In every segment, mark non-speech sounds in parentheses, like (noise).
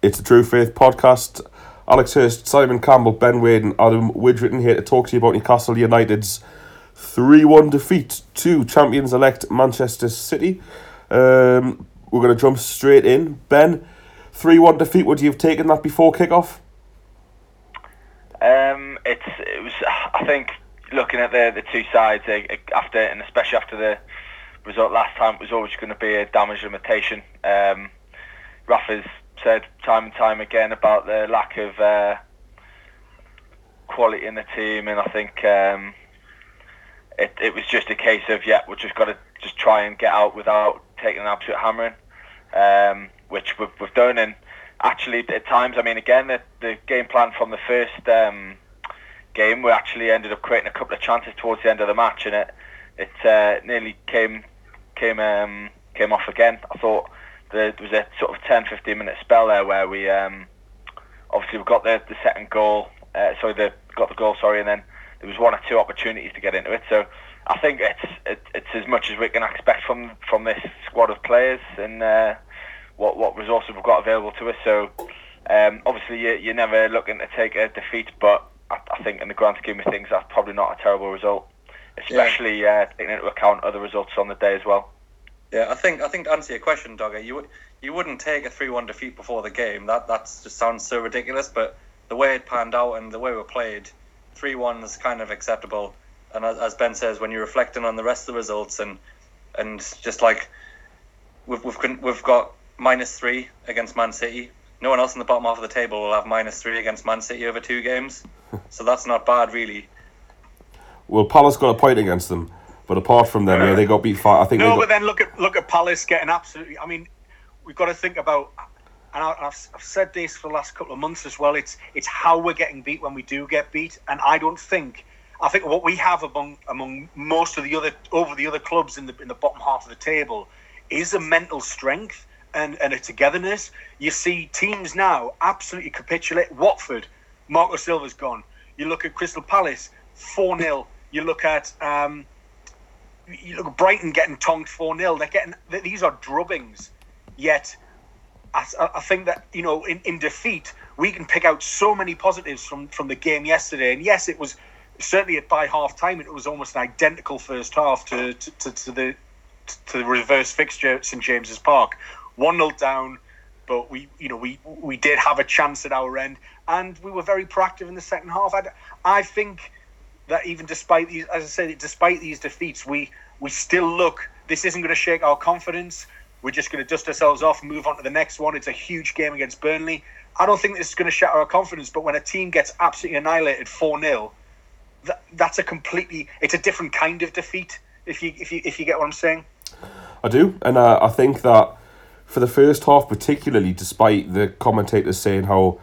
It's the True Faith podcast. Alex Hurst, Simon Campbell, Ben Wade, and Adam Widgerton here to talk to you about Newcastle United's 3 1 defeat to champions elect Manchester City. Um, we're going to jump straight in. Ben, 3 1 defeat, would you have taken that before kick-off? Um, it's, it was, I think, looking at the, the two sides, eh, after and especially after the result last time, it was always going to be a damage limitation. Um, Rafa's said time and time again about the lack of uh, quality in the team, and I think um, it, it was just a case of yeah, we've just got to just try and get out without taking an absolute hammering, um, which we've, we've done. And actually, at times, I mean, again, the, the game plan from the first um, game, we actually ended up creating a couple of chances towards the end of the match, and it it uh, nearly came came um, came off again. I thought there was a sort of 10, 15 minute spell there where we um, obviously we got the, the second goal, uh, sorry, the got the goal, sorry, and then there was one or two opportunities to get into it. So I think it's it, it's as much as we can expect from from this squad of players and uh, what what resources we've got available to us. So um, obviously you, you're never looking to take a defeat, but I, I, think in the grand scheme of things that's probably not a terrible result, especially yeah. uh, taking into account other results on the day as well. Yeah, I think I think to answer your question, Dogger, you would you wouldn't take a three one defeat before the game. That that just sounds so ridiculous. But the way it panned out and the way we played, three one is kind of acceptable. And as, as Ben says, when you're reflecting on the rest of the results and and just like we've we've we've got minus three against Man City. No one else in the bottom half of the table will have minus three against Man City over two games. (laughs) so that's not bad, really. Well, Palace got a point against them. But apart from them, yeah, they got beat five. I think. No, got... but then look at look at Palace getting absolutely. I mean, we've got to think about. And I, have I've said this for the last couple of months as well. It's it's how we're getting beat when we do get beat, and I don't think. I think what we have among among most of the other over the other clubs in the in the bottom half of the table is a mental strength and, and a togetherness. You see teams now absolutely capitulate. Watford, Marco Silva's gone. You look at Crystal Palace, 4 0. You look at um, you look Brighton getting tonked 4 0. They're getting, these are drubbings. Yet, I, I think that, you know, in, in defeat, we can pick out so many positives from, from the game yesterday. And yes, it was certainly by half time, it was almost an identical first half to, to, to, to the to the reverse fixture at St James's Park. 1 0 down, but we, you know, we we did have a chance at our end, and we were very proactive in the second half. I, I think that even despite these, as I said, despite these defeats, we we still look. This isn't going to shake our confidence. We're just going to dust ourselves off and move on to the next one. It's a huge game against Burnley. I don't think this is going to shatter our confidence. But when a team gets absolutely annihilated four 0 that, that's a completely. It's a different kind of defeat. If you if you if you get what I'm saying. I do, and uh, I think that for the first half, particularly, despite the commentators saying how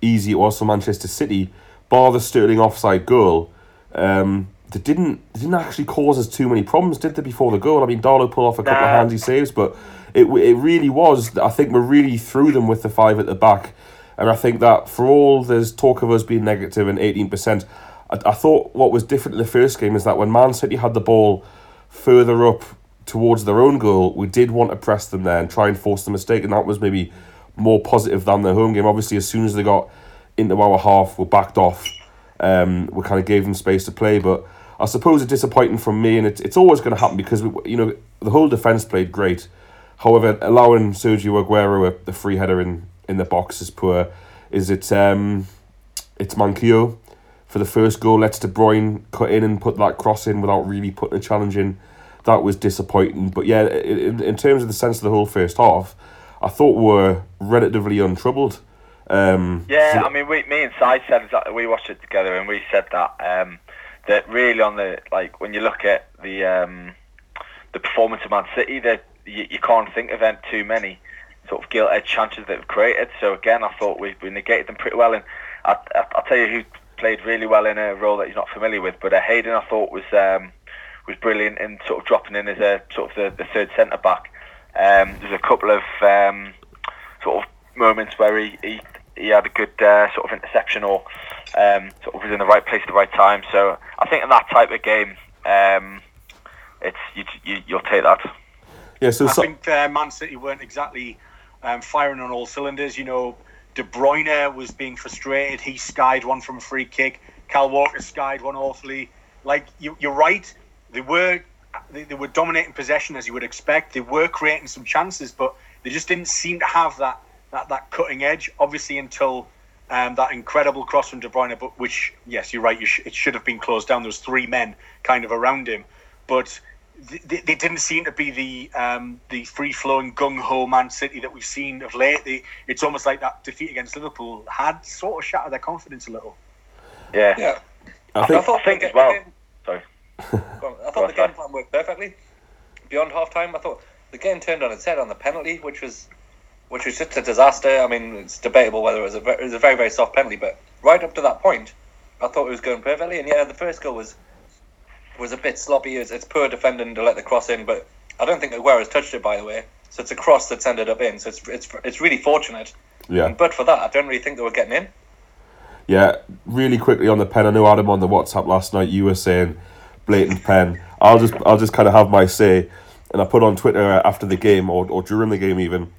easy it was for Manchester City, bar the Sterling offside goal, um, they didn't they didn't actually cause us too many problems, did they? Before the goal, I mean, Darlow pulled off a couple nah. of handy saves, but it it really was. I think we really threw them with the five at the back, and I think that for all there's talk of us being negative and eighteen percent, I, I thought what was different in the first game is that when Man City had the ball further up towards their own goal, we did want to press them there and try and force the mistake, and that was maybe more positive than the home game. Obviously, as soon as they got into our half, we backed off um, we kind of gave them space to play, but I suppose it's disappointing from me, and it's it's always going to happen because we, you know the whole defense played great. However, allowing Sergio Aguero a, the free header in in the box is poor. Is it um, it's Manquillo for the first goal. Let's De Bruyne cut in and put that cross in without really putting a challenge in. That was disappointing. But yeah, in, in terms of the sense of the whole first half, I thought we were relatively untroubled. Um, Yeah, so- I mean, we, me and Sai said exactly. We watched it together, and we said that um, that really on the like when you look at the um, the performance of Man City, that you, you can't think of any- too many sort of gilt edged chances that they've created. So again, I thought we, we negated them pretty well. And I, I, I'll tell you who played really well in a role that he's not familiar with, but uh, Hayden I thought was um, was brilliant in sort of dropping in as a sort of the, the third centre back. Um, there's a couple of um, sort of moments where he, he, he had a good uh, sort of interception or um, sort of was in the right place at the right time. So I think in that type of game, um, it's you, you, you'll take that. yeah, so, I so think uh, Man City weren't exactly um, firing on all cylinders. You know, De Bruyne was being frustrated. He skied one from a free kick. Cal Walker skied one awfully. Like you, you're right. They were they, they were dominating possession as you would expect. They were creating some chances, but they just didn't seem to have that that, that cutting edge. Obviously, until um, that incredible cross from De Bruyne, but which yes, you're right. You sh- it should have been closed down. There was three men kind of around him, but they, they didn't seem to be the um, the free flowing gung ho Man City that we've seen of late. They, it's almost like that defeat against Liverpool had sort of shattered their confidence a little. Yeah. Yeah. I I think thought I think the as well- ga- game- Sorry. (laughs) On. I thought the game plan worked perfectly. Beyond half time, I thought the game turned on its head on the penalty, which was which was just a disaster. I mean, it's debatable whether it was a ve- it was a very very soft penalty, but right up to that point, I thought it was going perfectly. And yeah, the first goal was was a bit sloppy. It's, it's poor defending to let the cross in, but I don't think Aguero's touched it by the way. So it's a cross that's ended up in. So it's it's it's really fortunate. yeah. And but for that, I don't really think they were getting in. Yeah, really quickly on the pen. I know Adam on the WhatsApp last night. You were saying blatant pen. I'll just I'll just kind of have my say, and I put on Twitter after the game or, or during the game even.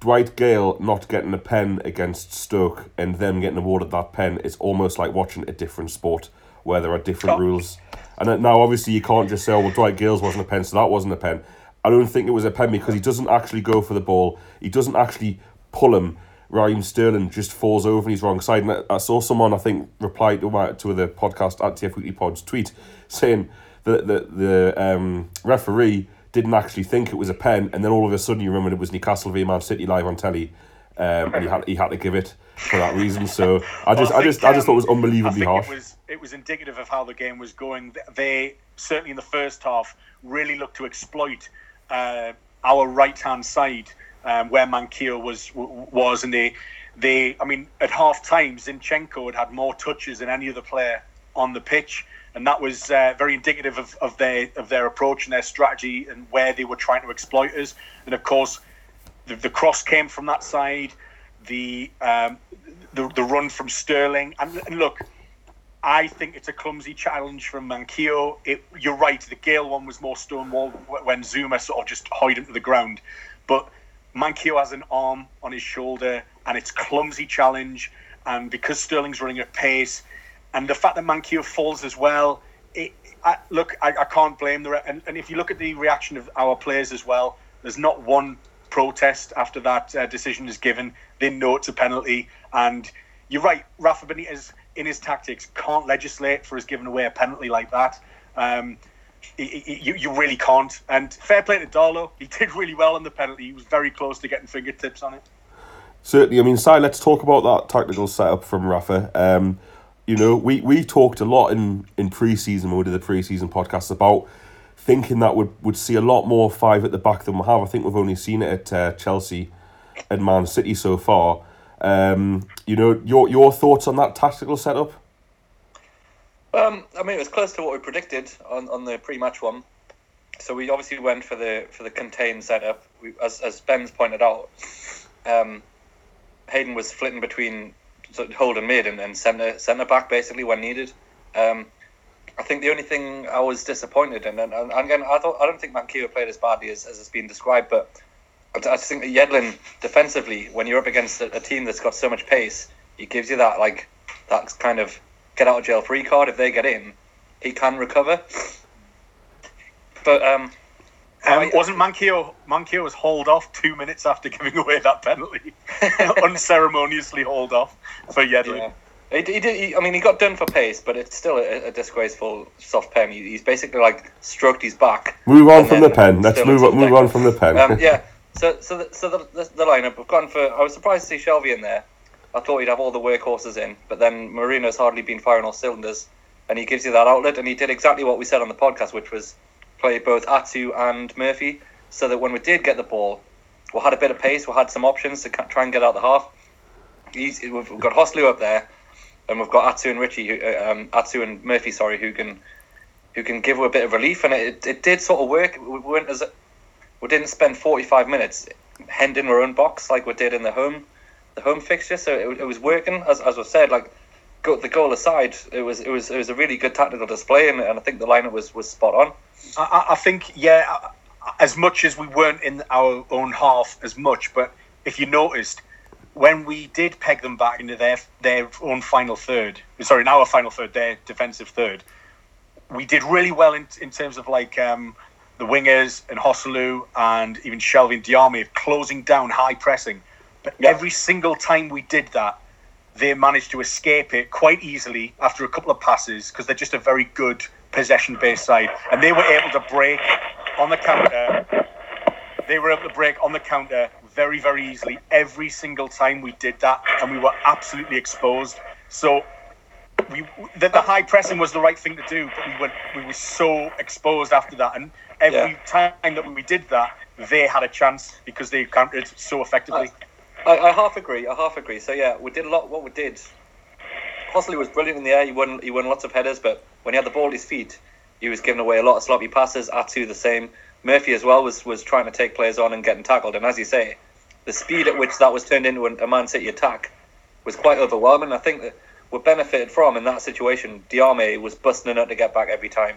Dwight Gayle not getting a pen against Stoke and them getting awarded that pen is almost like watching a different sport where there are different Oh. rules. And now obviously you can't just say, oh well, Dwight Gayle's wasn't a pen, so that wasn't a pen. I don't think it was a pen because he doesn't actually go for the ball. He doesn't actually pull him. Ryan Sterling just falls over on his wrong side. And I, I saw someone, I think, reply to my to the podcast at TF Weekly Pod's tweet saying that the, the um, referee didn't actually think it was a pen, and then all of a sudden you remembered it was Newcastle v Man City live on telly, um, and he had he had to give it for that reason. So (laughs) I just Well, I just think, I just thought it was um, unbelievably I harsh. It was it was indicative of how the game was going. They certainly in the first half really looked to exploit uh, our right hand side um, where Manquillo was was, and they they I mean at half time Zinchenko had had more touches than any other player on the pitch. And that was uh, very indicative of, of their of their approach and their strategy and where they were trying to exploit us. And of course, the, the cross came from that side. The um, the, the run from Sterling and, and look, I think it's a clumsy challenge from Manquillo. It, you're right. The Gayle one was more stonewall when Zouma sort of just hoid him to the ground, but Manquillo has an arm on his shoulder and it's clumsy challenge. And because Sterling's running at pace, and the fact that Manquillo falls as well, it, I, look, I, I can't blame the. Re- and, and if you look at the reaction of our players as well, there's not one protest after that uh, decision is given. They know it's a penalty, and you're right. Rafa Benitez, in his tactics, can't legislate for us giving away a penalty like that. Um, you, you really can't. And fair play to Darlow. He (laughs) did really well on the penalty. He was very close to getting fingertips on it. Certainly, I mean, Si, let's talk about that tactical setup from Rafa. Um, you know, we, we talked a lot in, in pre season when we did the pre season podcast about thinking that would would see a lot more five at the back than we have. I think we've only seen it at uh, Chelsea and Man City so far. Um, you know, your your thoughts on that tactical setup? Um, I mean, it was close to what we predicted on, on the pre-match one. So we obviously went for the for the contained setup. We, as as Ben's pointed out, um, Hayden was flitting between holding mid and, and centre centre back basically when needed. Um, I think the only thing I was disappointed in, and, and again, I thought I don't think Manquillo played as badly as, as it's been described, but I, I just think that Yedlin defensively, when you're up against a, a team that's got so much pace, he gives you that like that kind of get out of jail free card. If they get in, he can recover. But um, Um, wasn't Manquillo Manquillo was hauled off two minutes after (laughs) giving away that penalty, (laughs) unceremoniously hauled off for Yedlin. Yeah. He, he did. He, I mean, he got done for pace, but it's still a, a disgraceful soft pen. He, he's basically like stroked his back. Move on from the pen. Let's move on, move on from the pen. Um, yeah. (laughs) So, so, the, so the, the, the lineup we've gone for. I was surprised to see Shelvey in there. I thought he'd have all the workhorses in, but then Merino's hardly been firing all cylinders, and he gives you that outlet, and he did exactly what we said on the podcast, which was play both Atsu and Murphy, so that when we did get the ball, we had a bit of pace, we had some options to try and get out the half. We've got Joselu up there, and we've got Atsu and Ritchie, uh, um, Atsu and Murphy, sorry, who can who can give a bit of relief, and it, it did sort of work. We weren't as we didn't spend forty five minutes hemmed in our own box like we did in the home the home fixture, so it, it was working. As as I said, like go, the goal aside, it was it was it was a really good tactical display, and, and I think the lineup was was spot on. I, I- think, yeah, as much as we weren't in our own half as much, but if you noticed, when we did peg them back into their their own final third, sorry, in our final third, their defensive third, we did really well in, in terms of like um, the wingers and Joselu and even Shelvey and Diame of closing down high pressing. But Yeah. every single time we did that, they managed to escape it quite easily after a couple of passes because they're just a very good possession based side. And they were able to break on the counter. They were able to break on the counter very, very easily every single time we did that. And we were absolutely exposed. So we the, the high pressing was the right thing to do, but we were we were so exposed after that, and every Yeah. time that we did that, they had a chance because they countered so effectively. I, I half agree. I half agree. So yeah, we did a lot. What we did, Joselu was brilliant in the air. He won. He won lots of headers, but when he had the ball at his feet, he was giving away a lot of sloppy passes. Atsu the same. Murphy as well was was trying to take players on and getting tackled. And as you say, the speed at which that was turned into a Man City attack was quite overwhelming. I think that we benefited from in that situation. Diame was busting out to get back every time.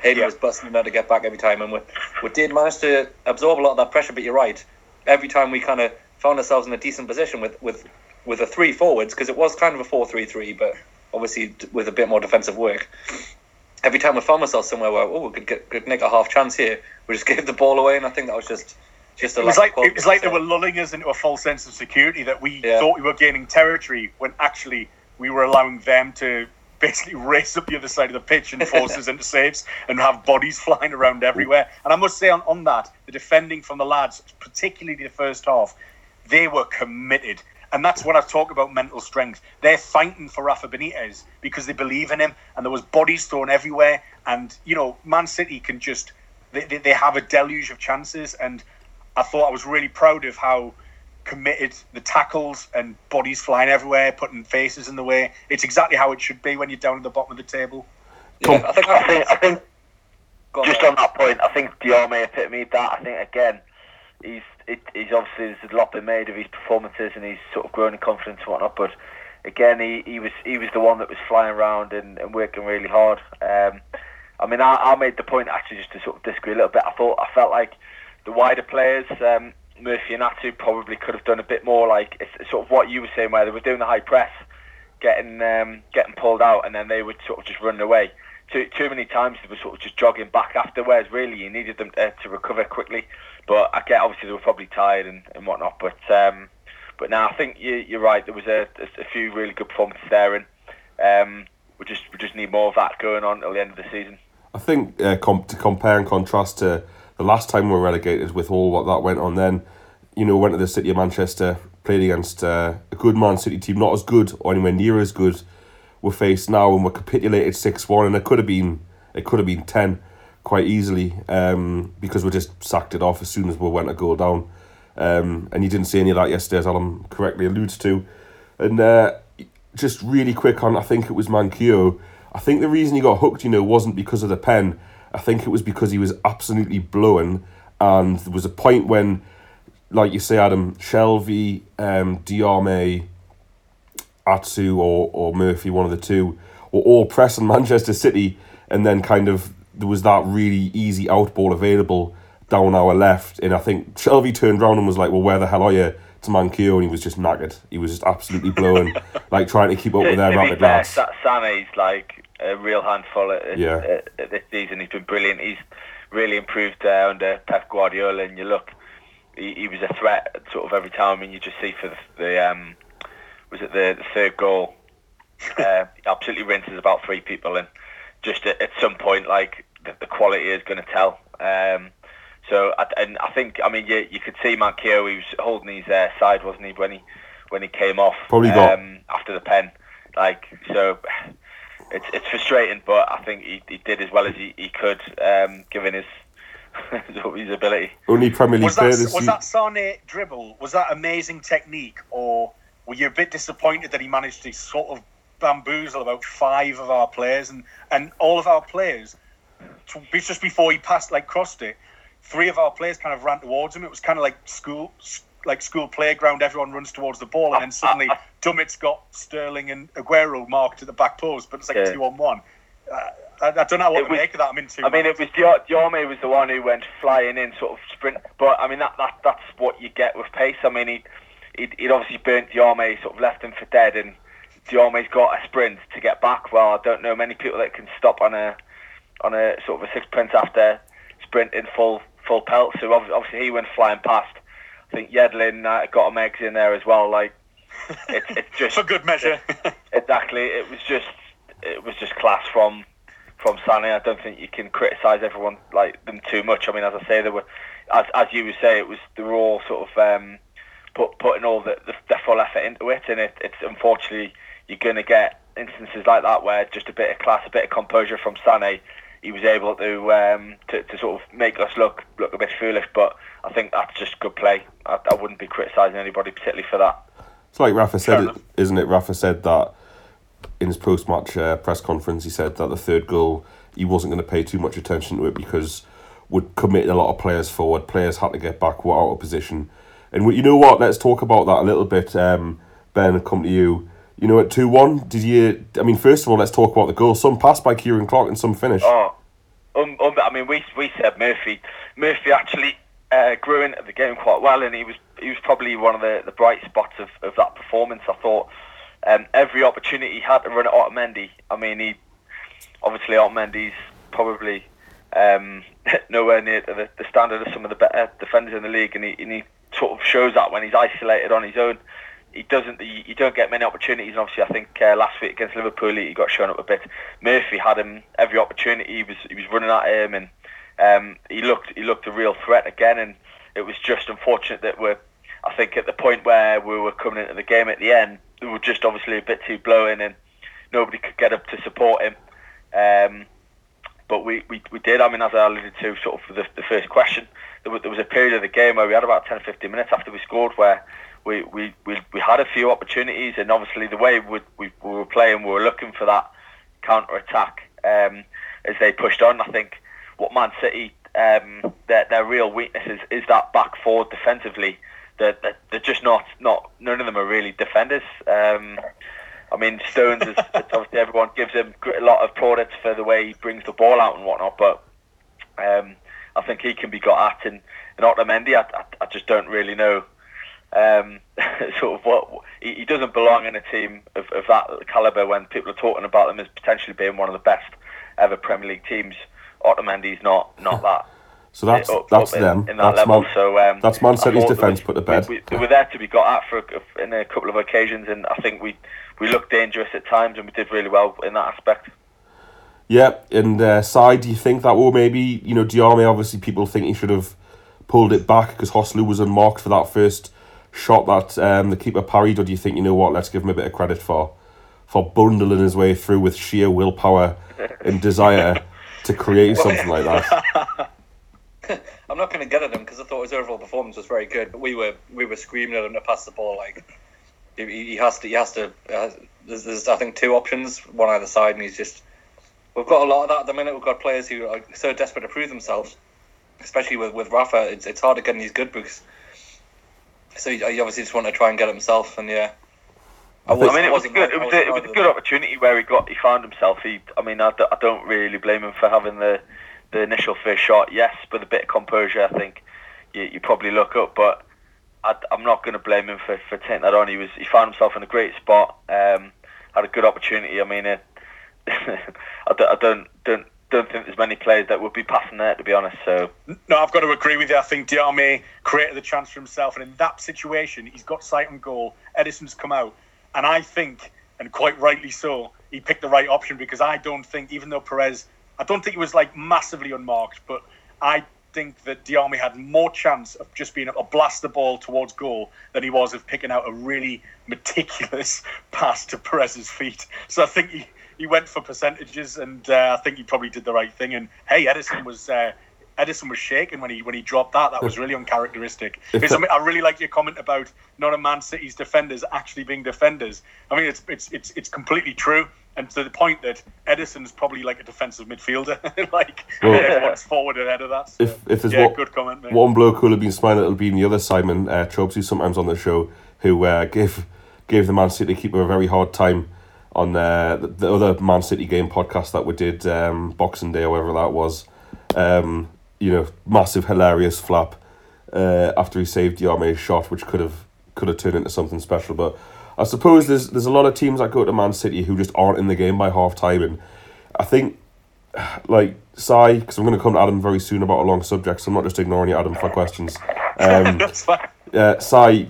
Haley Yeah. was busting out to get back every time, and we, we did manage to absorb a lot of that pressure. But you're right. Every time we kind of found ourselves in a decent position with with with the three forwards because it was kind of a four-three-three, but obviously with a bit more defensive work. Every time we found ourselves somewhere where oh we could get could nick a half chance here, we just (laughs) gave the ball away, and I think that was just just a It was like it was like they were lulling us into a false sense of security that we Yeah. thought we were gaining territory when actually we were allowing them to basically (laughs) race up the other side of the pitch and force (laughs) us into saves and have bodies flying around everywhere. And I must say on, on that, the defending from the lads, particularly the first half, they were committed. And that's when I talk about mental strength. They're fighting for Rafa Benitez because they believe in him, and there was bodies thrown everywhere. And you know, Man City can just they, they, they have a deluge of chances. And I thought I was really proud of how committed the tackles and bodies flying everywhere, putting faces in the way. It's exactly how it should be when you're down at the bottom of the table. Yeah, I think I think I think just on that point, I think Diame epitomed that. I think again, he's it, he's obviously there's a lot been made of his performances and he's sort of grown in confidence and whatnot. But again, he, he was he was the one that was flying around and, and working really hard. Um, I mean, I, I made the point actually just to sort of disagree a little bit. I thought I felt like the wider players, um, Murphy and Atsu, probably could have done a bit more. Like it's sort of what you were saying, where they were doing the high press, getting um, getting pulled out, and then they would sort of just run away. Too too many times they were sort of just jogging back after. Whereas really you needed them uh, to recover quickly. But I get obviously they were probably tired and, and whatnot. But um, but now I think you, you're right. There was a, a, few really good performances there, and um, we just we just need more of that going on till the end of the season. I think uh, to compare and contrast to the last time we were relegated with all what that went on then, you know, went to the City of Manchester, played against uh, a good Man City team, not as good or anywhere near as good we're faced now and we're capitulated 6-1 and it could have been it could have been 10 quite easily um, because we just sacked it off as soon as we went a goal down. Um, and you didn't see any of that yesterday as Alan correctly alludes to. And uh, just really quick on I think it was Manquillo. I think the reason he got hooked you know wasn't because of the pen. I think it was because he was absolutely blowing and there was a point when like you say Adam Shelvey um, Diame Atsu or, or Murphy, one of the two, were all pressing (laughs) Manchester City, and then kind of there was that really easy out ball available down our left, and I think Shelvey turned around and was like, "Well, where the hell are you?" to Manquillo, and he was just knackered. He was just absolutely blowing, (laughs) like trying to keep up with their to rapid lads. Sa- Sane's like a real handful at, Yeah. at, at this season. He's been brilliant. He's really improved uh, under Pep Guardiola, and you look, he, he was a threat sort of every time. and you just see for the, the um, was it the, the third goal, (laughs) uh, he absolutely rinses about three people, and just at, at some point, like the, the quality is going to tell. Um, so, I, and I think, I mean, you, you could see Manquillo, he was holding his uh, side, wasn't he, when he when he came off Probably got- um, after the pen. Like, so it's it's frustrating, but I think he, he did as well as he, he could, um, given his (laughs) his ability. Only Premier League Was that this was that Sane dribble? Was that amazing technique, or were you a bit disappointed that he managed to sort of bamboozle about five of our players and and all of our players? Just before he passed, like crossed it, three of our players kind of ran towards him. It was kind of like school, like school playground. Everyone runs towards the ball, and then suddenly Dummett's got Sterling and Aguero marked at the back post, but it's like Yeah. two on one. Uh, I, I don't know what It to was- make of that. I'm in two. I mean, it was Dior- Diame was the one who went flying in, sort of sprint. But I mean, that, that that's what you get with pace. I mean, he he'd, he'd obviously burnt Diame, sort of left him for dead, and Diame's got a sprint to get back. Well, I don't know many people that can stop on a on a sort of a sixpence after sprint in full full pelt. So obviously he went flying past. I think Yedlin uh, got a Megs in there as well. Like (laughs) it's it's just for good measure. (laughs) exactly. It was just it was just class from from Sané. I don't think you can criticise everyone like them too much. I mean, as I say, they were as as you would say, it was they were all sort of um, put putting all the, the, the full effort into it, and it, it's unfortunately you're going to get instances like that where just a bit of class, a bit of composure from Sané. He was able to, um, to to sort of make us look look a bit foolish, but I think that's just good play. I, I wouldn't be criticising anybody particularly for that. It's like Rafa said, enough. isn't it? Rafa said that in his post-match uh, press conference. He said that the third goal he wasn't going to pay too much attention to it because would commit a lot of players forward. Players had to get back, were out of position. And you know what? Let's talk about that a little bit. Um, Ben, come to you. You know, at two one, did you? I mean, first of all, let's talk about the goals. Some passed by Ciaran Clark and some finished. Oh, um, um, I mean, we we said Murphy. Murphy actually uh, grew into the game quite well, and he was he was probably one of the, the bright spots of, of that performance. I thought um, every opportunity he had to run at Otamendi. I mean, he obviously Otamendi's probably um, (laughs) nowhere near the, the standard of some of the better defenders in the league, and he, and he sort of shows that when he's isolated on his own. He doesn't. You don't get many opportunities, and obviously, I think uh, last week against Liverpool, he got shown up a bit. Murphy had him every opportunity. He was he was running at him, and um, he looked he looked a real threat again. And it was just unfortunate that we're. I think at the point where we were coming into the game at the end, we were just obviously a bit too blowing, and nobody could get up to support him. Um, but we, we, we did. I mean, as I alluded to, sort of for the, the first question, there was, there was a period of the game where we had about 10 15 minutes after we scored where we, we, we, we had a few opportunities, and obviously the way we, we, we were playing, we were looking for that counter attack um, as they pushed on. I think what Man City, um, their, their real weakness is, is that back forward defensively. They're, they're, they're just not, not, none of them are really defenders. Um, I mean, Stones is (laughs) obviously everyone gives him a lot of plaudits for the way he brings the ball out and whatnot, but um, I think he can be got at. And, and Otamendi, I, I, I just don't really know um, (laughs) sort of what he, he doesn't belong in a team of, of that caliber when people are talking about them as potentially being one of the best ever Premier League teams. Otamendi's not not that. So that's up- that's up them. in that that's level. Man, so um, that's Man City's defence put to bed. We, we, they were there to be got at for a- in a couple of occasions, and I think we we looked dangerous at times, and we did really well in that aspect. Yeah, and uh, side, do you think that will maybe you know Diame? Obviously, people think he should have pulled it back because Joselu was unmarked for that first shot that um, the keeper parried. Or do you think you know what? Let's give him a bit of credit for for bundling his way through with sheer willpower and desire (laughs) to create something like that. (laughs) I'm not going to get at him because I thought his overall performance was very good. But we were we were screaming at him to pass the ball. Like he, he has to he has to. Uh, there's, there's I think two options, one either side, and he's just. We've got a lot of that at the minute. We've got players who are so desperate to prove themselves, especially with with Rafa. It's it's hard to get in these good books. So he, he obviously just want to try and get it himself, and yeah. I, I mean, it was a good. It was, it was a good opportunity where he got. He found himself. He. I mean, I, d- I don't really blame him for having the the initial first shot. Yes, with a bit of composure, I think you, you probably look up. But I, I'm not going to blame him for, for taking that on. He was. He found himself in a great spot. Um, had a good opportunity. I mean, it, (laughs) I, don't, I don't don't don't think there's many players that would be passing there, to be honest. So No, I've got to agree with you. I think Diame created the chance for himself, and in that situation, he's got sight on goal. Ederson's come out, and I think, and quite rightly so, he picked the right option because I don't think, even though Perez, I don't think he was like massively unmarked, but I think that Diame had more chance of just being able to blast the ball towards goal than he was of picking out a really meticulous (laughs) pass to Perez's feet. So I think he, he went for percentages, and uh, I think he probably did the right thing. And hey, Ederson was. Uh, Ederson was shaking when he when he dropped that. That was really uncharacteristic. Because, I, mean, I really like your comment about not a Man City's defenders actually being defenders. I mean, it's it's it's it's completely true, and to the point that Ederson's probably like a defensive midfielder, (laughs) like Well- (laughs) everyone's forward ahead of that. So, If if there's yeah, one, good comment, mate. one bloke who'll have been smiling, it'll be the other Simon uh, Tropes, who's sometimes on the show, who uh, (laughs) gave gave the Man City keeper a very hard time on uh, the, the other Man City game podcast that we did um, Boxing Day, or whatever that was. Um, you know, massive hilarious flap uh, after he saved Diame's shot, which could have could have turned into something special. But I suppose there's there's a lot of teams that go to Man City who just aren't in the game by half time, and I think like Sai, because I'm going to come to Adam very soon about a long subject, so I'm not just ignoring you, Adam, for questions. Um, (laughs) That's fine. uh, Sai,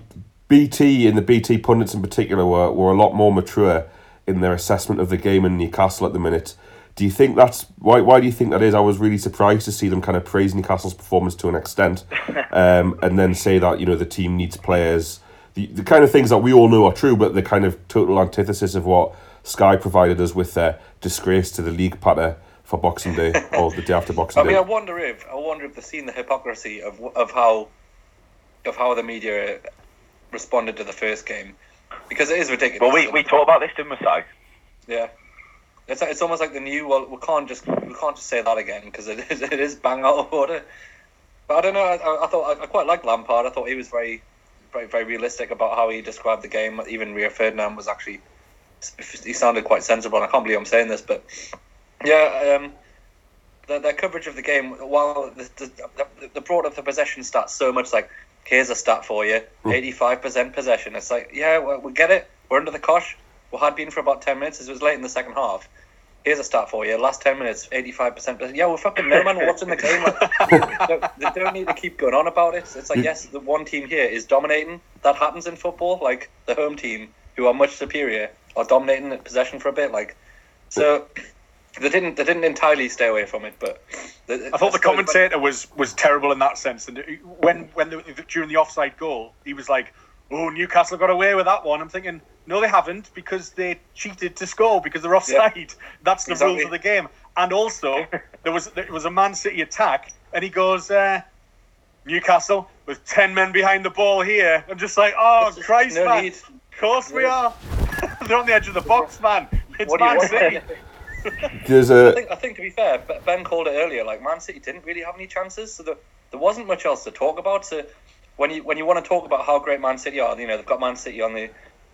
BT and the BT pundits in particular were, were a lot more mature in their assessment of the game in Newcastle at the minute. Do you think that's why? Why do you think that is? I was really surprised to see them kind of praise Newcastle's performance to an extent, (laughs) um, and then say that you know the team needs players. The, the kind of things that we all know are true, but the kind of total antithesis of what Sky provided us with their disgrace to the league patter for Boxing Day (laughs) or the day after Boxing Day. I mean. I wonder if I wonder if they've seen the hypocrisy of of how of how the media responded to the first game because it is ridiculous. well, we we talked about this, didn't we, Si? Yeah, it's it's almost like the new. Well, we can't just we can't just say that again because it is it is bang out of order. But I don't know. I, I thought I, I quite liked Lampard. I thought he was very, very very realistic about how he described the game. Even Rio Ferdinand was actually he sounded quite sensible. And I can't believe I'm saying this, but yeah. Um, their, their coverage of the game, while the, the, the, the brought up the possession stats so much, like here's a stat for you, eighty-five percent possession. It's like, yeah, we, we get it. We're under the cosh. We had been for about ten minutes. It was late in the second half. Here's a stat for you. Last ten minutes, eighty-five percent. Yeah, we're fucking no man watching the game. (laughs) Like, don't- they don't need to keep going on about it. It's like, yes, the one team here is dominating. That happens in football. Like the home team, who are much superior, are dominating possession for a bit. Like, so they didn't they didn't entirely stay away from it, but I thought the commentator was was terrible in that sense. And when when the, during the offside goal, he was like, "Oh, Newcastle got away with that one." I'm thinking, no, they haven't because they cheated to score because they're offside. That's the Exactly. rules of the game. And also, (laughs) there was there was a Man City attack, and he goes, uh, "Newcastle with ten men behind the ball here." I'm just like, "Oh Christ, no man! need. Of course we are. (laughs) they're on the edge of the box, man. It's What do you Man? City." (laughs) There's I a think I think to be fair, Ben called it earlier. Like Man City didn't really have any chances, so there, there wasn't much else to talk about. So when you when you want to talk about how great Man City are, you know they've got Man City on the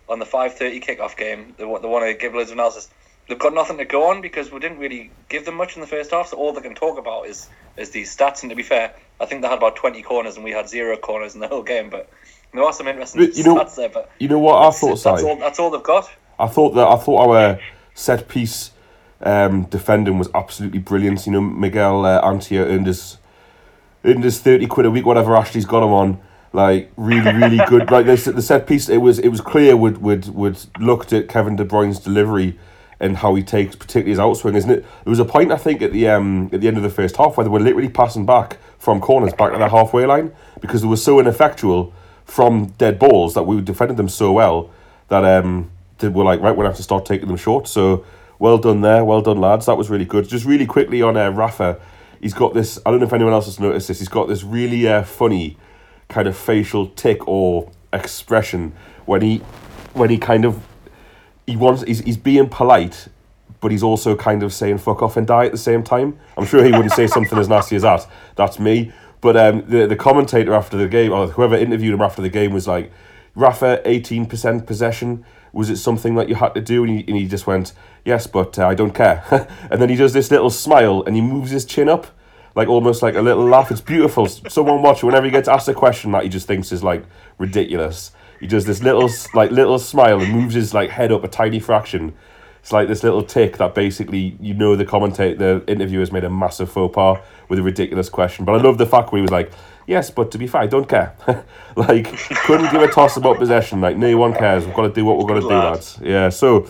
on the five thirty kickoff game. They, wa- they want to give loads of analysis. They've got nothing to go on because we didn't really give them much in the first half. So all they can talk about is is these stats. And to be fair, I think they had about twenty corners and we had zero corners in the whole game. But there are some interesting You know- stats there. But you know what I that's, thought, that's Si? all that's all they've got. I thought that I thought our set piece um, defending was absolutely brilliant. You know, Miguel uh, Antia earned his earned his thirty quid a week, whatever Ashley's got him on. Like really, really (laughs) good. Like this, the set piece, it was it was clear. Would would would looked at Kevin De Bruyne's delivery and how he takes particularly his outswing, isn't it? There was a point I think at the um at the end of the first half where they were literally passing back from corners back to the halfway line because they were so ineffectual from dead balls that we defended them so well that um they were like right we're gonna have to start taking them short. So well done there, well done lads. That was really good. Just really quickly on uh, Rafa, he's got this. I don't know if anyone else has noticed this. He's got this really uh, funny kind of facial tick or expression when he when he kind of he wants he's, he's being polite but he's also kind of saying fuck off and die at the same time i'm sure he wouldn't say something as nasty as that that's me but um, the, the commentator after the game or whoever interviewed him after the game was like rafa 18% possession was it something that you had to do and he, and he just went yes but uh, i don't care (laughs) and then he does this little smile and he moves his chin up like almost like a little laugh. It's beautiful. Someone watch it whenever he gets asked a question that he just thinks is like ridiculous. He does this little like little smile and moves his like head up a tiny fraction. It's like this little tick that basically you know the commentator, the interviewer's made a massive faux pas with a ridiculous question. But I love the fact where he was like, "Yes, but to be fair, I don't care." (laughs) like couldn't give a toss about possession. Like no one cares. We've got to do what we're going to do, lads. Yeah. So,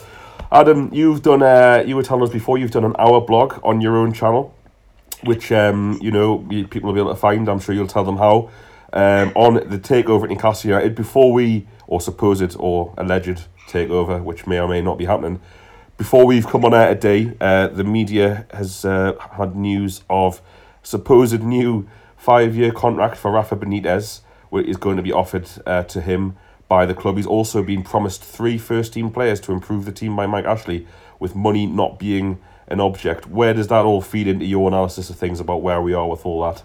Adam, you've done. Uh, you were telling us before you've done an hour blog on your own channel, which um you know people will be able to find. I'm sure you'll tell them how. Um, on the takeover at Newcastle United before we or supposed or alleged takeover, which may or may not be happening before we've come on air today, uh, the media has uh, had news of supposed new five-year contract for Rafa Benitez, is going to be offered uh, to him by the club. He's also been promised three first-team players to improve the team by Mike Ashley, with money not being an object. Where does that all feed into your analysis of things about where we are with all that?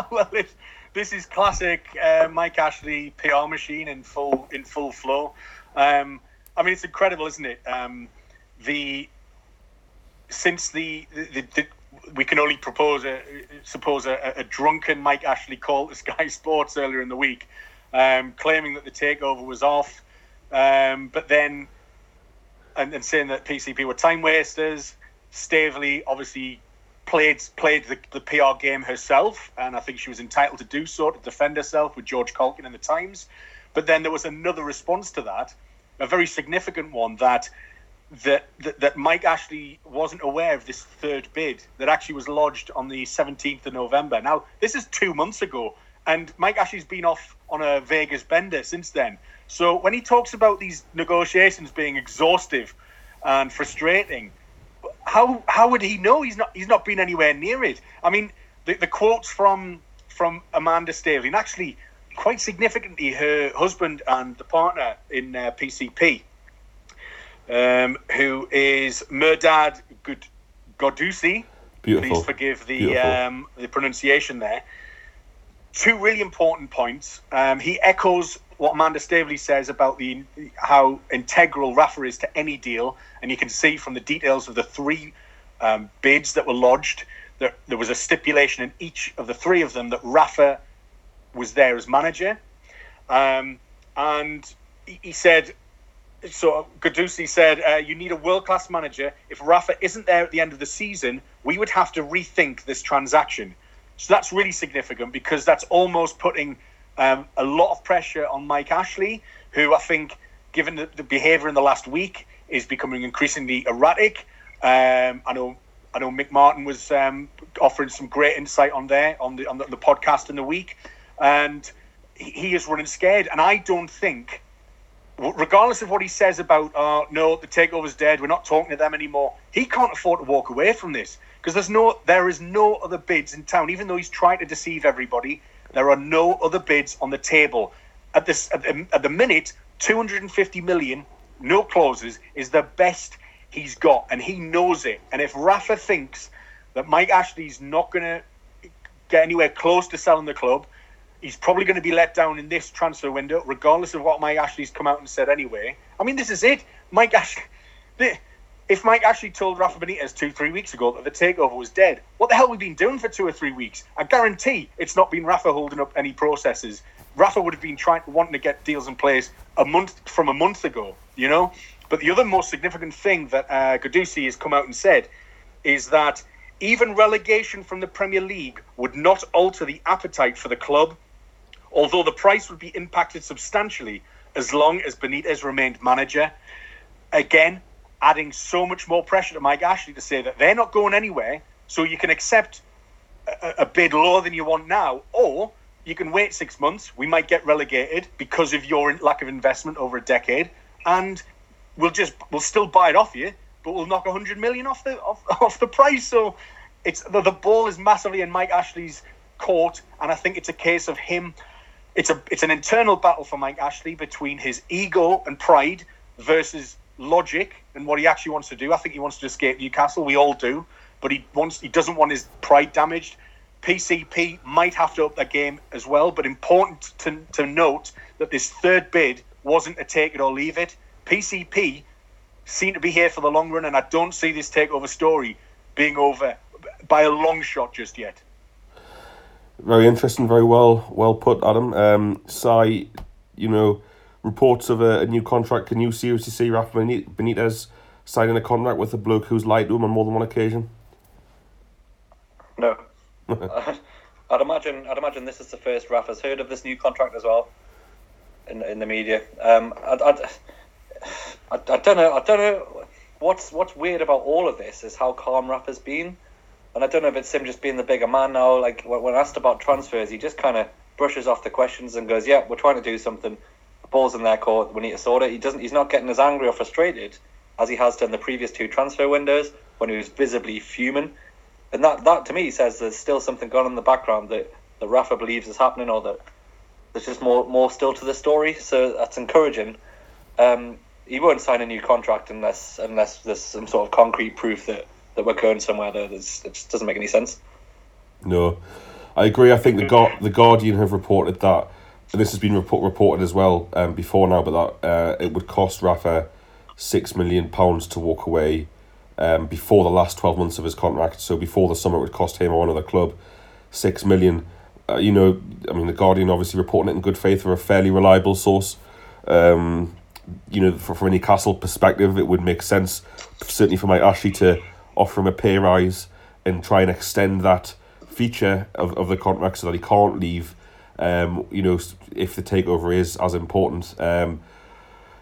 (laughs) well, this, this is classic uh, Mike Ashley PR machine in full in full flow. Um, I mean, it's incredible, isn't it? Um, the since the, the, the, we can only propose a suppose a, a drunken Mike Ashley call to (laughs) Sky Sports earlier in the week, um, claiming that the takeover was off, um, but then and, and saying that PCP were time wasters. Staveley obviously played played the, the PR game herself, and I think she was entitled to do so to defend herself with George Caulkin in the Times. But then there was another response to that, a very significant one that that that, that Mike Ashley wasn't aware of this third bid that actually was lodged on the 17th of November. Now this is two months ago, and Mike Ashley's been off on a Vegas bender since then. So when he talks about these negotiations being exhaustive and frustrating, how how would he know? He's not he's not been anywhere near it. I mean, the, the quotes from from Amanda Staveley, and actually quite significantly, her husband and the partner in uh, PCP, um, who is Mehrdad Good Ghodoussi. Beautiful. Please forgive the Beautiful. um, the pronunciation there. Two really important points. Um, he echoes what Amanda Staveley says about the how integral Rafa is to any deal, and you can see from the details of the three um, bids that were lodged that there was a stipulation in each of the three of them that Rafa was there as manager, um, and he said so Gadusi said, uh, "You need a world-class manager. If Rafa isn't there at the end of the season, we would have to rethink this transaction." So that's really significant because that's almost putting um, a lot of pressure on Mike Ashley, who I think, given the, the behaviour in the last week, is becoming increasingly erratic. Um, I know, I know, Mick Martin was um, offering some great insight on there on the on the, the podcast in the week, and he, he is running scared. And I don't think regardless of what he says about, uh, no, the takeover's dead, we're not talking to them anymore, he can't afford to walk away from this because there's no, there is no other bids in town. Even though he's trying to deceive everybody, there are no other bids on the table. At this, at the, at the minute, 250 million, no clauses, is the best he's got, and he knows it. And if Rafa thinks that Mike Ashley's not going to get anywhere close to selling the club, he's probably going to be let down in this transfer window, regardless of what Mike Ashley's come out and said anyway. I mean, this is it. Mike Ashley. If Mike Ashley told Rafa Benitez two, three weeks ago that the takeover was dead, what the hell have we been doing for two or three weeks? I guarantee it's not been Rafa holding up any processes. Rafa would have been trying, wanting to get deals in place a month from a month ago, you know. But the other most significant thing that uh, has come out and said is that even relegation from the Premier League would not alter the appetite for the club although the price would be impacted substantially as long as Benitez remained manager. Again, adding so much more pressure to Mike Ashley to say that they're not going anywhere, so you can accept a, a bid lower than you want now, or you can wait six months. We might get relegated because of your lack of investment over a decade, and we'll just we'll still buy it off you, but we'll knock hundred million off the off, (laughs) off the price. So it's the, the ball is massively in Mike Ashley's court, and I think it's a case of him it's a it's an internal battle for Mike Ashley between his ego and pride versus logic and what he actually wants to do. I think he wants to escape Newcastle. We all do, but he wants he doesn't want his pride damaged. PCP might have to up their game as well, but important to, to note that this third bid wasn't a take it or leave it. PCP seem to be here for the long run, and I don't see this takeover story being over by a long shot just yet. Very interesting, very well well put, Adam. Um, Sai, you know, reports of a, a new contract. Can you seriously see Rafa Benitez signing a contract with a bloke who's lied to him on more than one occasion? No. (laughs) I'd imagine. I'd imagine this is the first Rafa's heard of this new contract as well. In, in the media, um, I, I, (sighs) I, I don't know. I don't know. What's what's weird about all of this is how calm Rafa's been, and I don't know if it's him just being the bigger man now. Like when asked about transfers, he just kind of brushes off the questions and goes, "Yeah, we're trying to do something. The ball's in their court. We need to sort it." He doesn't. He's not getting as angry or frustrated as he has done the previous two transfer windows when he was visibly fuming. And that, that to me says there's still something going on in the background that, that Rafa believes is happening or that there's just more more still to the story. So that's encouraging. Um, he won't sign a new contract unless unless there's some sort of concrete proof that, that we're going somewhere that it doesn't make any sense. No, I agree. I think the the Guardian have reported that, and this has been report, reported as well um, before now, but that uh, it would cost Rafa six million pounds to walk away um, before the last twelve months of his contract. So before the summer, it would cost him or another club six million. Uh, you know, I mean, the Guardian obviously reporting it in good faith for a fairly reliable source. Um, you know, from a Newcastle perspective, it would make sense, certainly for Mike Ashley, to offer him a pay rise and try and extend that feature of, of the contract so that he can't leave. Um, you know, if the takeover is as important. Um,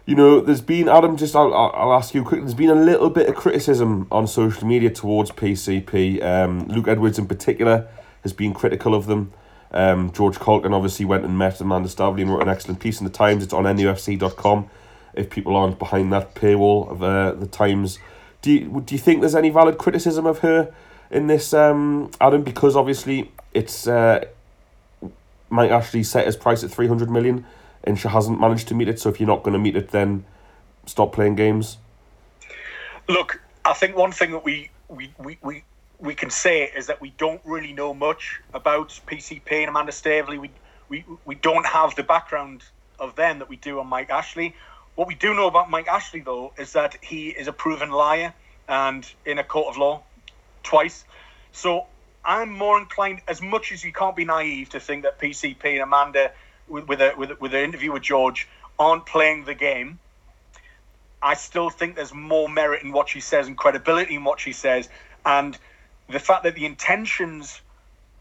you know, there's been Adam. Just I'll, I'll ask you quickly. There's been a little bit of criticism on social media towards PCP. Um, Luke Edwards in particular has been critical of them. Um, George Caulkin obviously went and met Amanda Staveley and wrote an excellent piece in the Times. It's on NUFC.com if people aren't behind that paywall of uh, the Times. Do you, do you think there's any valid criticism of her in this, um, Adam? Because obviously it's uh, Mike Ashley set his price at 300 million and she hasn't managed to meet it. So if you're not going to meet it, then stop playing games. Look, I think one thing that we we, we, we, we can say is that we don't really know much about PCP and Amanda Staveley. We, we, we don't have the background of them that we do on Mike Ashley. What we do know about Mike Ashley, though, is that he is a proven liar and in a court of law twice. So I'm more inclined, as much as you can't be naive to think that PCP and Amanda with, with a with, with an interview with George aren't playing the game. I still think there's more merit in what she says and credibility in what she says, and the fact that the intentions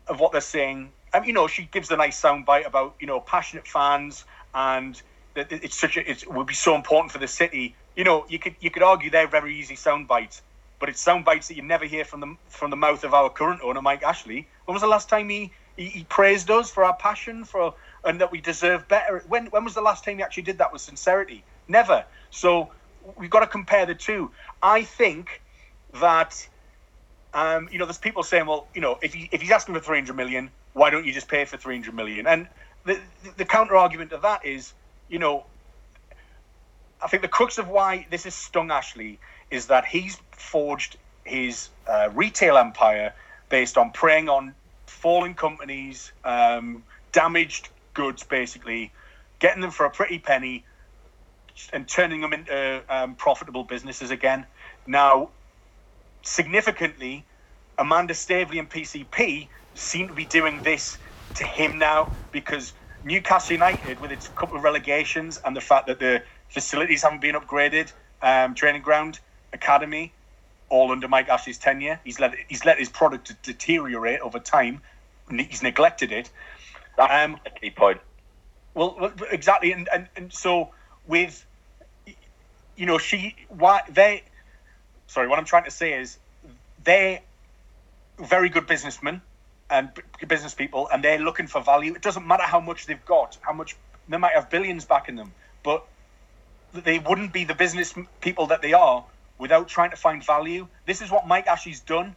of what they're saying. Um, you know, she gives a nice soundbite about you know passionate fans and that it's such a it would be so important for the city. You know, you could you could argue they're very easy sound bites, but it's sound bites that you never hear from the from the mouth of our current owner, Mike Ashley. When was the last time he he, he praised us for our passion for and that we deserve better. When when was the last time he actually did that with sincerity? Never. So we've got to compare the two. I think that um, you know, there's people saying, well, you know, if he, if he's asking for 300 million, why don't you just pay for 300 million? And the the, the counter argument to that is, you know, I think the crux of why this has stung Ashley is that he's forged his uh, retail empire based on preying on fallen companies, um, damaged goods, basically, getting them for a pretty penny and turning them into um, profitable businesses again. Now, significantly, Amanda Staveley and PCP seem to be doing this to him now because Newcastle United, with its couple of relegations and the fact that the facilities haven't been upgraded, um, training ground, academy, all under Mike Ashley's tenure, he's let he's let his product deteriorate over time. He's neglected it. That's um, a key point. Well, exactly, and, and and so with, you know, she why they, sorry, what I'm trying to say is they very good businessmen and business people, and they're looking for value. It doesn't matter how much they've got, how much they might have billions backing them, but they wouldn't be the business people that they are without trying to find value. This is what Mike Ashley's done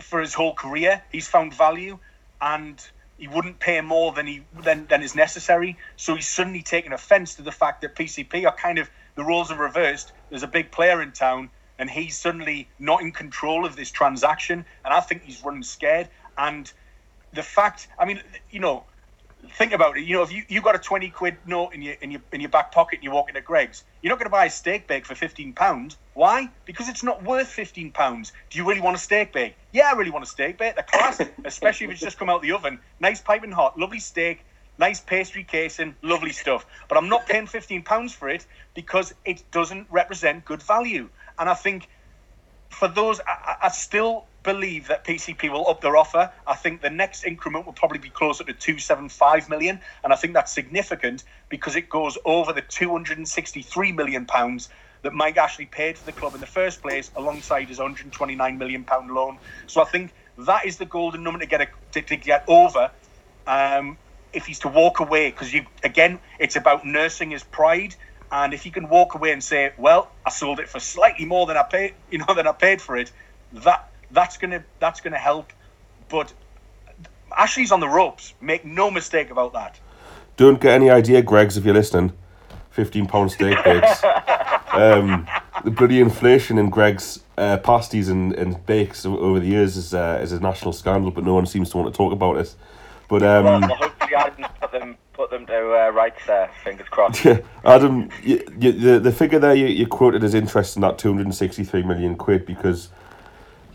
for his whole career. He's found value, and he wouldn't pay more than he than, than is necessary. So he's suddenly taken offence to the fact that PCP are kind of the roles are reversed. There's a big player in town, and he's suddenly not in control of this transaction. And I think he's running scared. And the fact, I mean, you know, think about it. You know, if you you got a twenty quid note in your in your in your back pocket and you walk into Greggs, you're not going to buy a steak bake for fifteen pounds. Why? Because it's not worth fifteen pounds. Do you really want a steak bake? Yeah, I really want a steak bake. The class, (laughs) especially if it's just come out the oven, nice piping hot, lovely steak, nice pastry casing, lovely stuff. But I'm not paying fifteen pounds for it because it doesn't represent good value. And I think for those, I, I still believe that PCP will up their offer. I think the next increment will probably be closer to 275 million, and I think that's significant because it goes over the 263 million pounds that Mike Ashley paid to the club in the first place, alongside his 129 million pound loan. So I think that is the golden number to get a, to, to get over. Um, if he's to walk away, because you again, it's about nursing his pride. And if he can walk away and say, "Well, I sold it for slightly more than I paid, you know, than I paid for it," that that's gonna that's gonna help. But Ashley's on the ropes. Make no mistake about that. Don't get any idea, Greggs, if you're listening. Fifteen pound steak bakes. (laughs) um, the bloody inflation in Greggs uh, pasties and, and bakes over the years is uh, is a national scandal, but no one seems to want to talk about it. But um, Well, hopefully I didn't put them put them to uh, rights there. Fingers crossed. (laughs) Yeah, Adam, you, you, the the figure there you, you quoted is interesting that two hundred and sixty three million quid because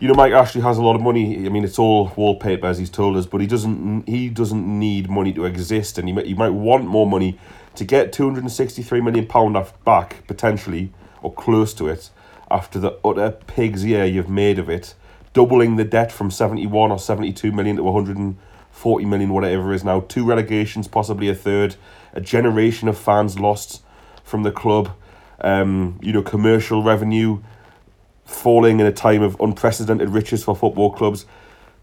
you know Mike Ashley has a lot of money. I mean, it's all wallpaper as he's told us, but he doesn't he doesn't need money to exist, and he might, he might want more money to get two hundred and sixty three million pound off back potentially or close to it after the utter pig's ear you've made of it, doubling the debt from seventy one or seventy two million to one hundred and forty million, whatever it is now, two relegations, possibly a third, a generation of fans lost from the club, um, you know, commercial revenue falling in a time of unprecedented riches for football clubs,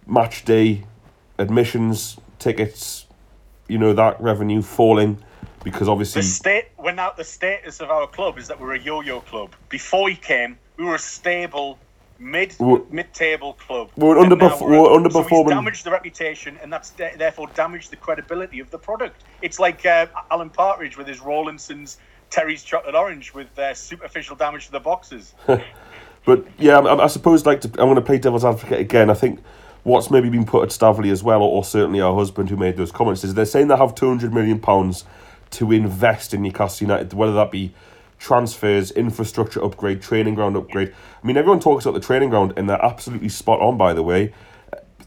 match day admissions, tickets, you know, that revenue falling because obviously The state, we're now the status of our club is that we're a yo-yo club. Before he came, we were a stable, mid mid table club. We're And underperf- now we're underperforming. he's damaged the reputation, and that's de- therefore damaged the credibility of the product. It's like uh, Alan Partridge with his Rawlinson's Terry's Chocolate Orange with uh, superficial damage to the boxes. (laughs) But yeah, I, I suppose like to, I'm going to play devil's advocate again. I think what's maybe been put at Staveley as well, or, or certainly our husband who made those comments, is they're saying they have two hundred million pounds to invest in Newcastle United, whether that be transfers, infrastructure upgrade, training ground upgrade. I mean, everyone talks about the training ground, and they're absolutely spot on. By the way,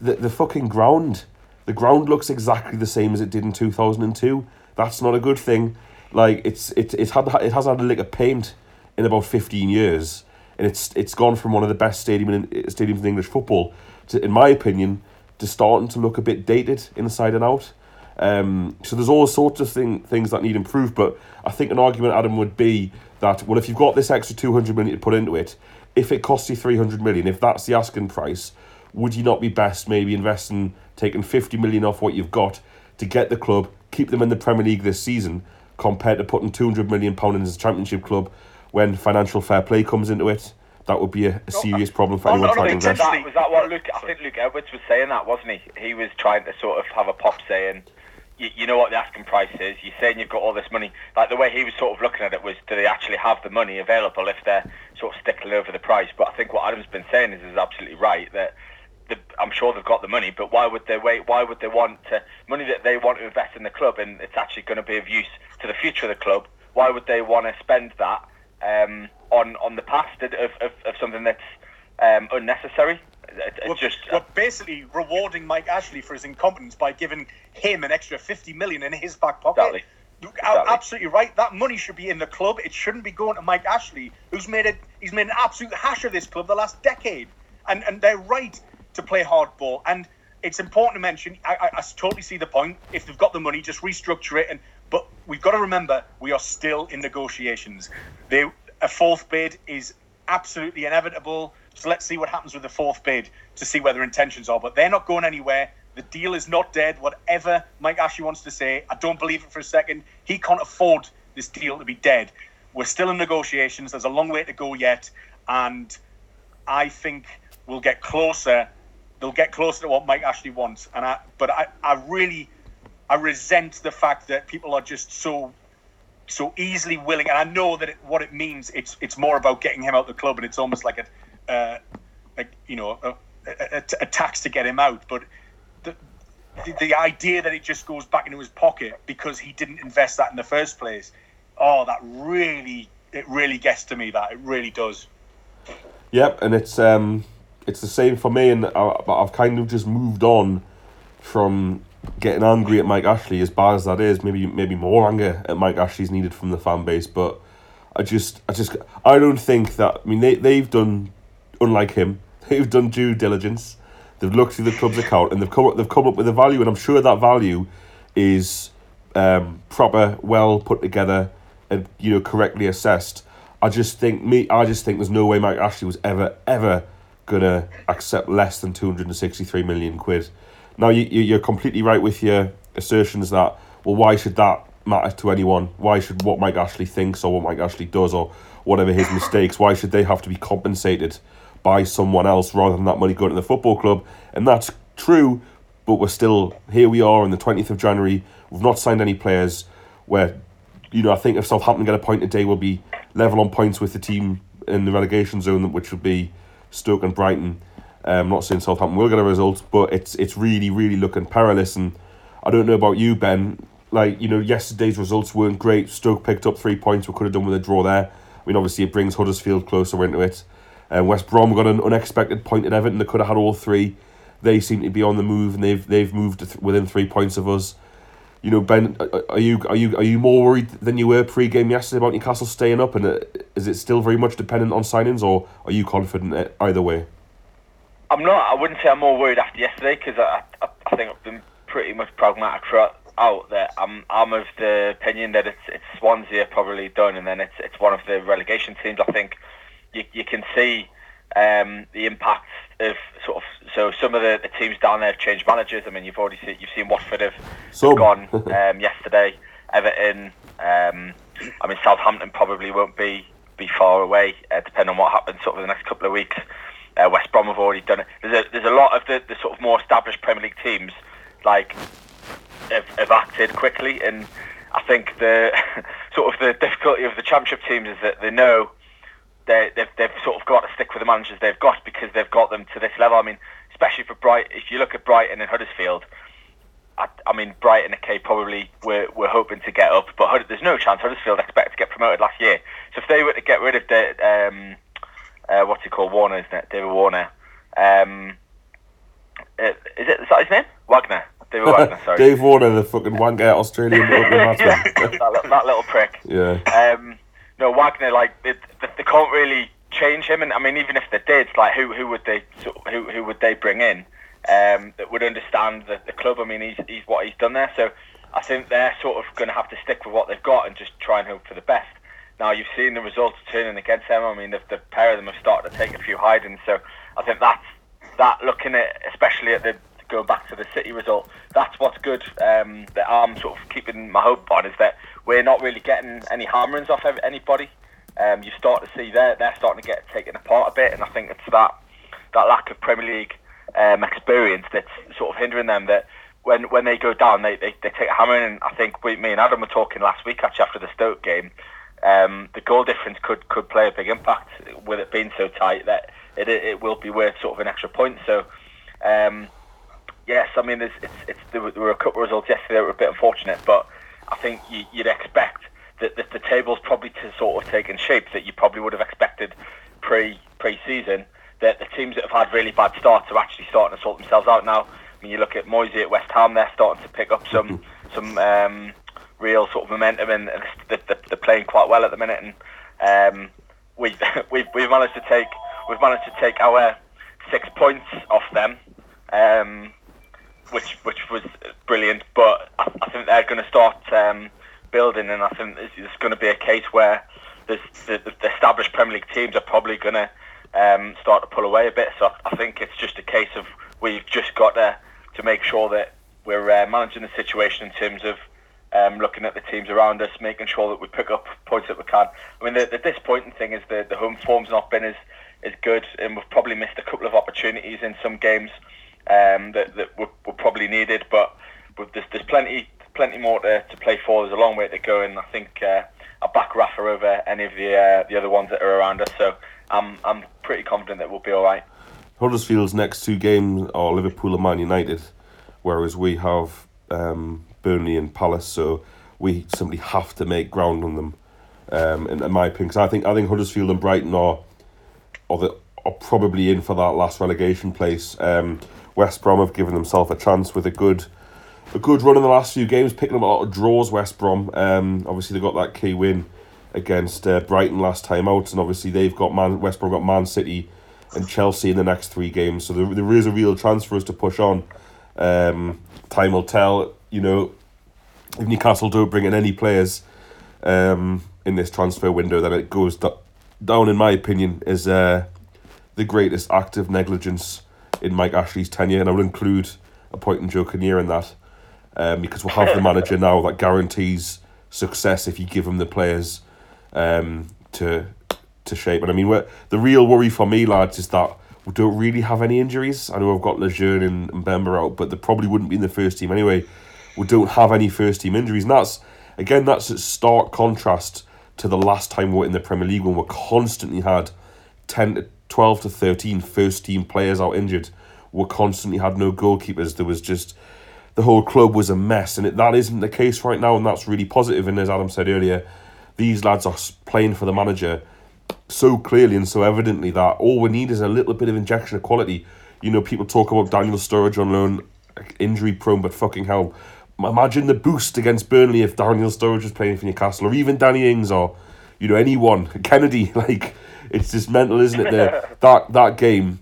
the the fucking ground, the ground looks exactly the same as it did in two thousand and two. That's not a good thing. Like it's it it had it has had a lick of paint in about fifteen years and it's it's gone from one of the best stadium in, stadiums in English football to, in my opinion, to starting to look a bit dated inside and out. Um, so there's all sorts of thing, things that need improved, but I think an argument, Adam, would be that well, if you've got this extra two hundred million to put into it, if it costs you three hundred million, if that's the asking price, would you not be best maybe investing taking fifty million off what you've got to get the club, keep them in the Premier League this season, compared to putting two hundred million pound into the Championship club when financial fair play comes into it? That would be a, a oh, uh, serious problem for Oh, anyone no, trying to invest. That, was that what Luke? I think Luke Edwards was saying that, wasn't he? He was trying to sort of have a pop saying, you, you know what the asking price is. You're saying you've got all this money. Like the way he was sort of looking at it was, do they actually have the money available if they're sort of sticking over the price? But I think what Adam's been saying is is absolutely right that. The, I'm sure they've got the money, but why would they wait? Why would they want to, money that they want to invest in the club and it's actually going to be of use to the future of the club? Why would they want to spend that um, on on the past of, of, of something that's um, unnecessary? It, We're, just we're basically rewarding Mike Ashley for his incompetence by giving him an extra 50 million in his back pocket. Exactly. Exactly. Absolutely right. That money should be in the club. It shouldn't be going to Mike Ashley, who's made it. He's made an absolute hash of this club the last decade, and and they're right to play hardball. And it's important to mention. I, I, I totally see the point. If they've got the money, just restructure it. And but we've got to remember we are still in negotiations. They a fourth bid is absolutely inevitable. So let's see what happens with the fourth bid to see where their intentions are. But they're not going anywhere. The deal is not dead. Whatever Mike Ashley wants to say, I don't believe it for a second. He can't afford this deal to be dead. We're still in negotiations. There's a long way to go yet, and I think we'll get closer. They'll get closer to what Mike Ashley wants. And I, but I, I really, I resent the fact that people are just so so easily willing, and I know that it, what it means. It's it's more about getting him out the club, and it's almost like a, uh, like you know, a, a, a tax to get him out. But the, the the idea that it just goes back into his pocket because he didn't invest that in the first place, oh, that really it really gets to me. That it really does. Yep, and it's um, it's the same for me, and I, I've kind of just moved on from getting angry at Mike Ashley, as bad as that is, maybe maybe more anger at Mike Ashley is needed from the fan base. But I just, I just, I don't think that. I mean, they they've done, unlike him, (laughs) they've done due diligence. They've looked through the club's account and they've come up, they've come up with a value, and I'm sure that value is um, proper, well put together, and you know correctly assessed. I just think me, I just think there's no way Mike Ashley was ever ever gonna accept less than two hundred and sixty three million quid. Now you you're completely right with your assertions that well why should that matter to anyone? Why should what Mike Ashley thinks or what Mike Ashley does or whatever his mistakes? Why should they have to be compensated by someone else rather than that money going to the football club? And that's true, but we're still here. We are on the twentieth of January. We've not signed any players. Where you know I think if Southampton get a point today, we'll be level on points with the team in the relegation zone, which would be Stoke and Brighton. I'm um, not saying Southampton will get a result, but it's it's really really looking perilous. And I don't know about you, Ben. Like you know, yesterday's results weren't great. Stoke picked up three points. We could have done with a draw there. I mean, obviously it brings Huddersfield closer into it. And uh, West Brom got an unexpected point at Everton. They could have had all three. They seem to be on the move, and they've they've moved within three points of us you know, Ben, are you are you are you more worried than you were pre-game yesterday about Newcastle staying up, and uh, is it still very much dependent on signings, or are you confident either way? I'm not. I wouldn't say I'm more worried after yesterday because I, I, I think I've been pretty much pragmatic throughout out that I'm I'm of the opinion that it's it's Swansea probably done, and then it's it's one of the relegation teams. I think you you can see um, the impact of sort of so some of the, the teams down there have changed managers. I mean, you've already seen you've seen Watford have, have gone (laughs) um, yesterday. Everton. Um, I mean, Southampton probably won't be be far away, uh, depending on what happens sort of the next couple of weeks. Uh, West Brom have already done it. There's a, there's a lot of the, the sort of more established Premier League teams like have, have acted quickly, and I think the (laughs) sort of the difficulty of the Championship teams is that they know they, they've, they've sort of got to stick with the managers they've got because they've got them to this level. I mean, especially for Bright, if you look at Brighton and Huddersfield, I, I mean, Brighton okay probably were, were hoping to get up, but Hud- there's no chance Huddersfield expect to get promoted last year. So if they were to get rid of the um, uh, what's he called Warner, isn't it? David Warner. Um, uh, is it is that his name? Wagner. David (laughs) Wagner. Sorry. Dave Warner, the fucking wanker Australian (laughs) yeah, that, that, little prick. Yeah. Um, no, Wagner, like they, they can't really change him, and I mean, even if they did, like who who would they who who would they bring in um, that would understand the, the club? I mean, he's he's what he's done there, so I think they're sort of going to have to stick with what they've got and just try and hope for the best. Now you've seen the results turning against them. I mean, the, the pair of them have started to take a few hidings, so I think that's that. Looking at especially at the going back to the City result, that's what's good. Um, that I'm sort of keeping my hope on is that we're not really getting any hammerings off anybody. Um, you start to see they're, they're starting to get taken apart a bit, and I think it's that that lack of Premier League um, experience that's sort of hindering them. That when when they go down, they, they, they take a hammering. And I think we, me and Adam were talking last week actually after the Stoke game. Um, the goal difference could could play a big impact with it being so tight that it it will be worth sort of an extra point. So. Um, yes, I mean, it's, it's, it's, there, were, a couple of results yesterday that were a bit unfortunate, but I think you, would expect that, that the table's probably to sort of taken shape that you probably would have expected pre pre season. That the teams that have had really bad starts are actually starting to sort themselves out now. I mean, you look at Moyes at West Ham; they're starting to pick up some some um, real sort of momentum, and, they're, they're, playing quite well at the minute. And um, we (laughs) we've we've managed to take we've managed to take our six points off them. Um, which which was brilliant. But I, I think they're going to start um, building, and I think it's, going to be a case where the, the, established Premier League teams are probably going to um, start to pull away a bit. So I think it's just a case of we've just got to to make sure that we're uh, managing the situation in terms of um, looking at the teams around us, making sure that we pick up points that we can. I mean, the, the disappointing thing is the the home form's not been as as good, and we've probably missed a couple of opportunities in some games um, that, that were, were, probably needed. But, there's, there's plenty plenty more to, to play for. There's a long way to go, and I think uh, I back Rafa over any of the uh, the other ones that are around us. So I'm I'm pretty confident that we'll be all right. Huddersfield's next two games are Liverpool and Man United, whereas we have um, Burnley and Palace. So we simply have to make ground on them. Um, in, in my opinion, because I think I think Huddersfield and Brighton are, are the are probably in for that last relegation place. Um, West Brom have given themselves a chance with a good a good run in the last few games, picking up a lot of draws. West Brom, um, obviously they got that key win against uh, Brighton last time out, and obviously they've got Man West Brom got Man City and Chelsea in the next three games. So there, there is a real chance for us to push on. Um, time will tell. You know, if Newcastle don't bring in any players um, in this transfer window, then it goes d- down, in my opinion, as uh, the greatest act of negligence in Mike Ashley's tenure, and I will include a appointing Joe Kinnear in that, um, because we'll have the manager now that guarantees success if you give him the players um, to to shape. And I mean, the real worry for me, lads, is that we don't really have any injuries. I know I've got Lejeune and, and out, but they probably wouldn't be in the first team anyway. We don't have any first team injuries, and that's again that's a stark contrast to the last time we were in the Premier League when we constantly had ten to 12 to 13 first team players out injured. We constantly had no goalkeepers. There was just the whole club was a mess, and it, that isn't the case right now, and that's really positive. And as Adam said earlier, these lads are playing for the manager so clearly and so evidently that all we need is a little bit of injection of quality. You know, people talk about Daniel Sturridge on loan, injury prone, but fucking hell. Imagine the boost against Burnley if Daniel Sturridge was playing for Newcastle, or even Danny Ings, or, you know, anyone. (laughs) Kennedy, (laughs) like, it's just mental, isn't it? The, (laughs) that, that game,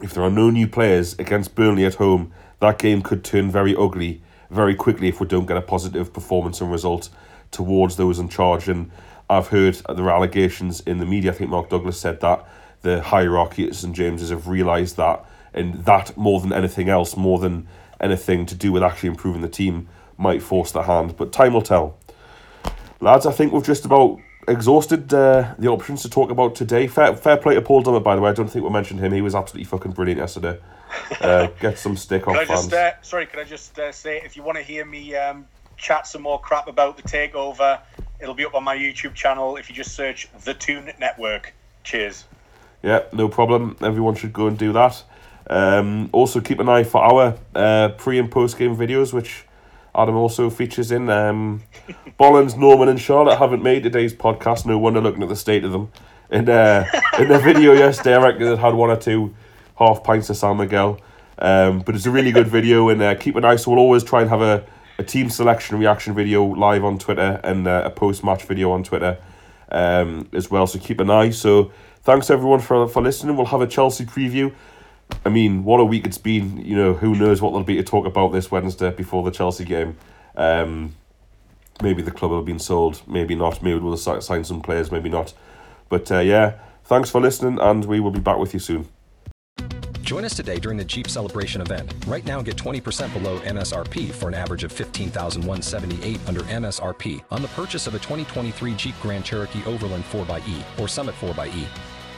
if there are no new players against Burnley at home, that game could turn very ugly very quickly if we don't get a positive performance and result towards those in charge. And I've heard there are allegations in the media. I think Mark Douglas said that the hierarchy at St James's have realised that, and that more than anything else, more than anything to do with actually improving the team, might force the hand. But time will tell. Lads, I think we've just about exhausted uh, the options to talk about today. Fair, fair play to Paul Dummett, by the way. I don't think we mentioned him. He was absolutely fucking brilliant yesterday. (laughs) Uh, get some stick off fans. just, uh, sorry, can I just uh, say, if you want to hear me um, chat some more crap about the takeover, it'll be up on my YouTube channel if you just search The Toon Network. Cheers. Yeah, no problem. Everyone should go and do that. Um, also, keep an eye for our uh, pre and post game videos, which Adam also features in. Um, (laughs) Bollins, Norman, and Charlotte haven't made today's podcast. No wonder looking at the state of them. In uh, in the video (laughs) yesterday, I reckon they had one or two half pints of San Miguel. Um, but it's a really good video, and uh, keep an eye. So we'll always try and have a, a team selection reaction video live on Twitter and uh, a post match video on Twitter um, as well. So keep an eye. So thanks everyone for for listening. We'll have a Chelsea preview. I mean, what a week it's been. You know, who knows what there'll be to talk about this Wednesday before the Chelsea game. Um, maybe the club will have been sold, maybe not. Maybe we'll sign some players, maybe not. But uh, yeah, thanks for listening, and we will be back with you soon. Join us today during the Jeep Celebration event. Right now, get 20% below MSRP for an average of 15178 under MSRP on the purchase of a 2023 Jeep Grand Cherokee Overland 4xE or Summit 4xE.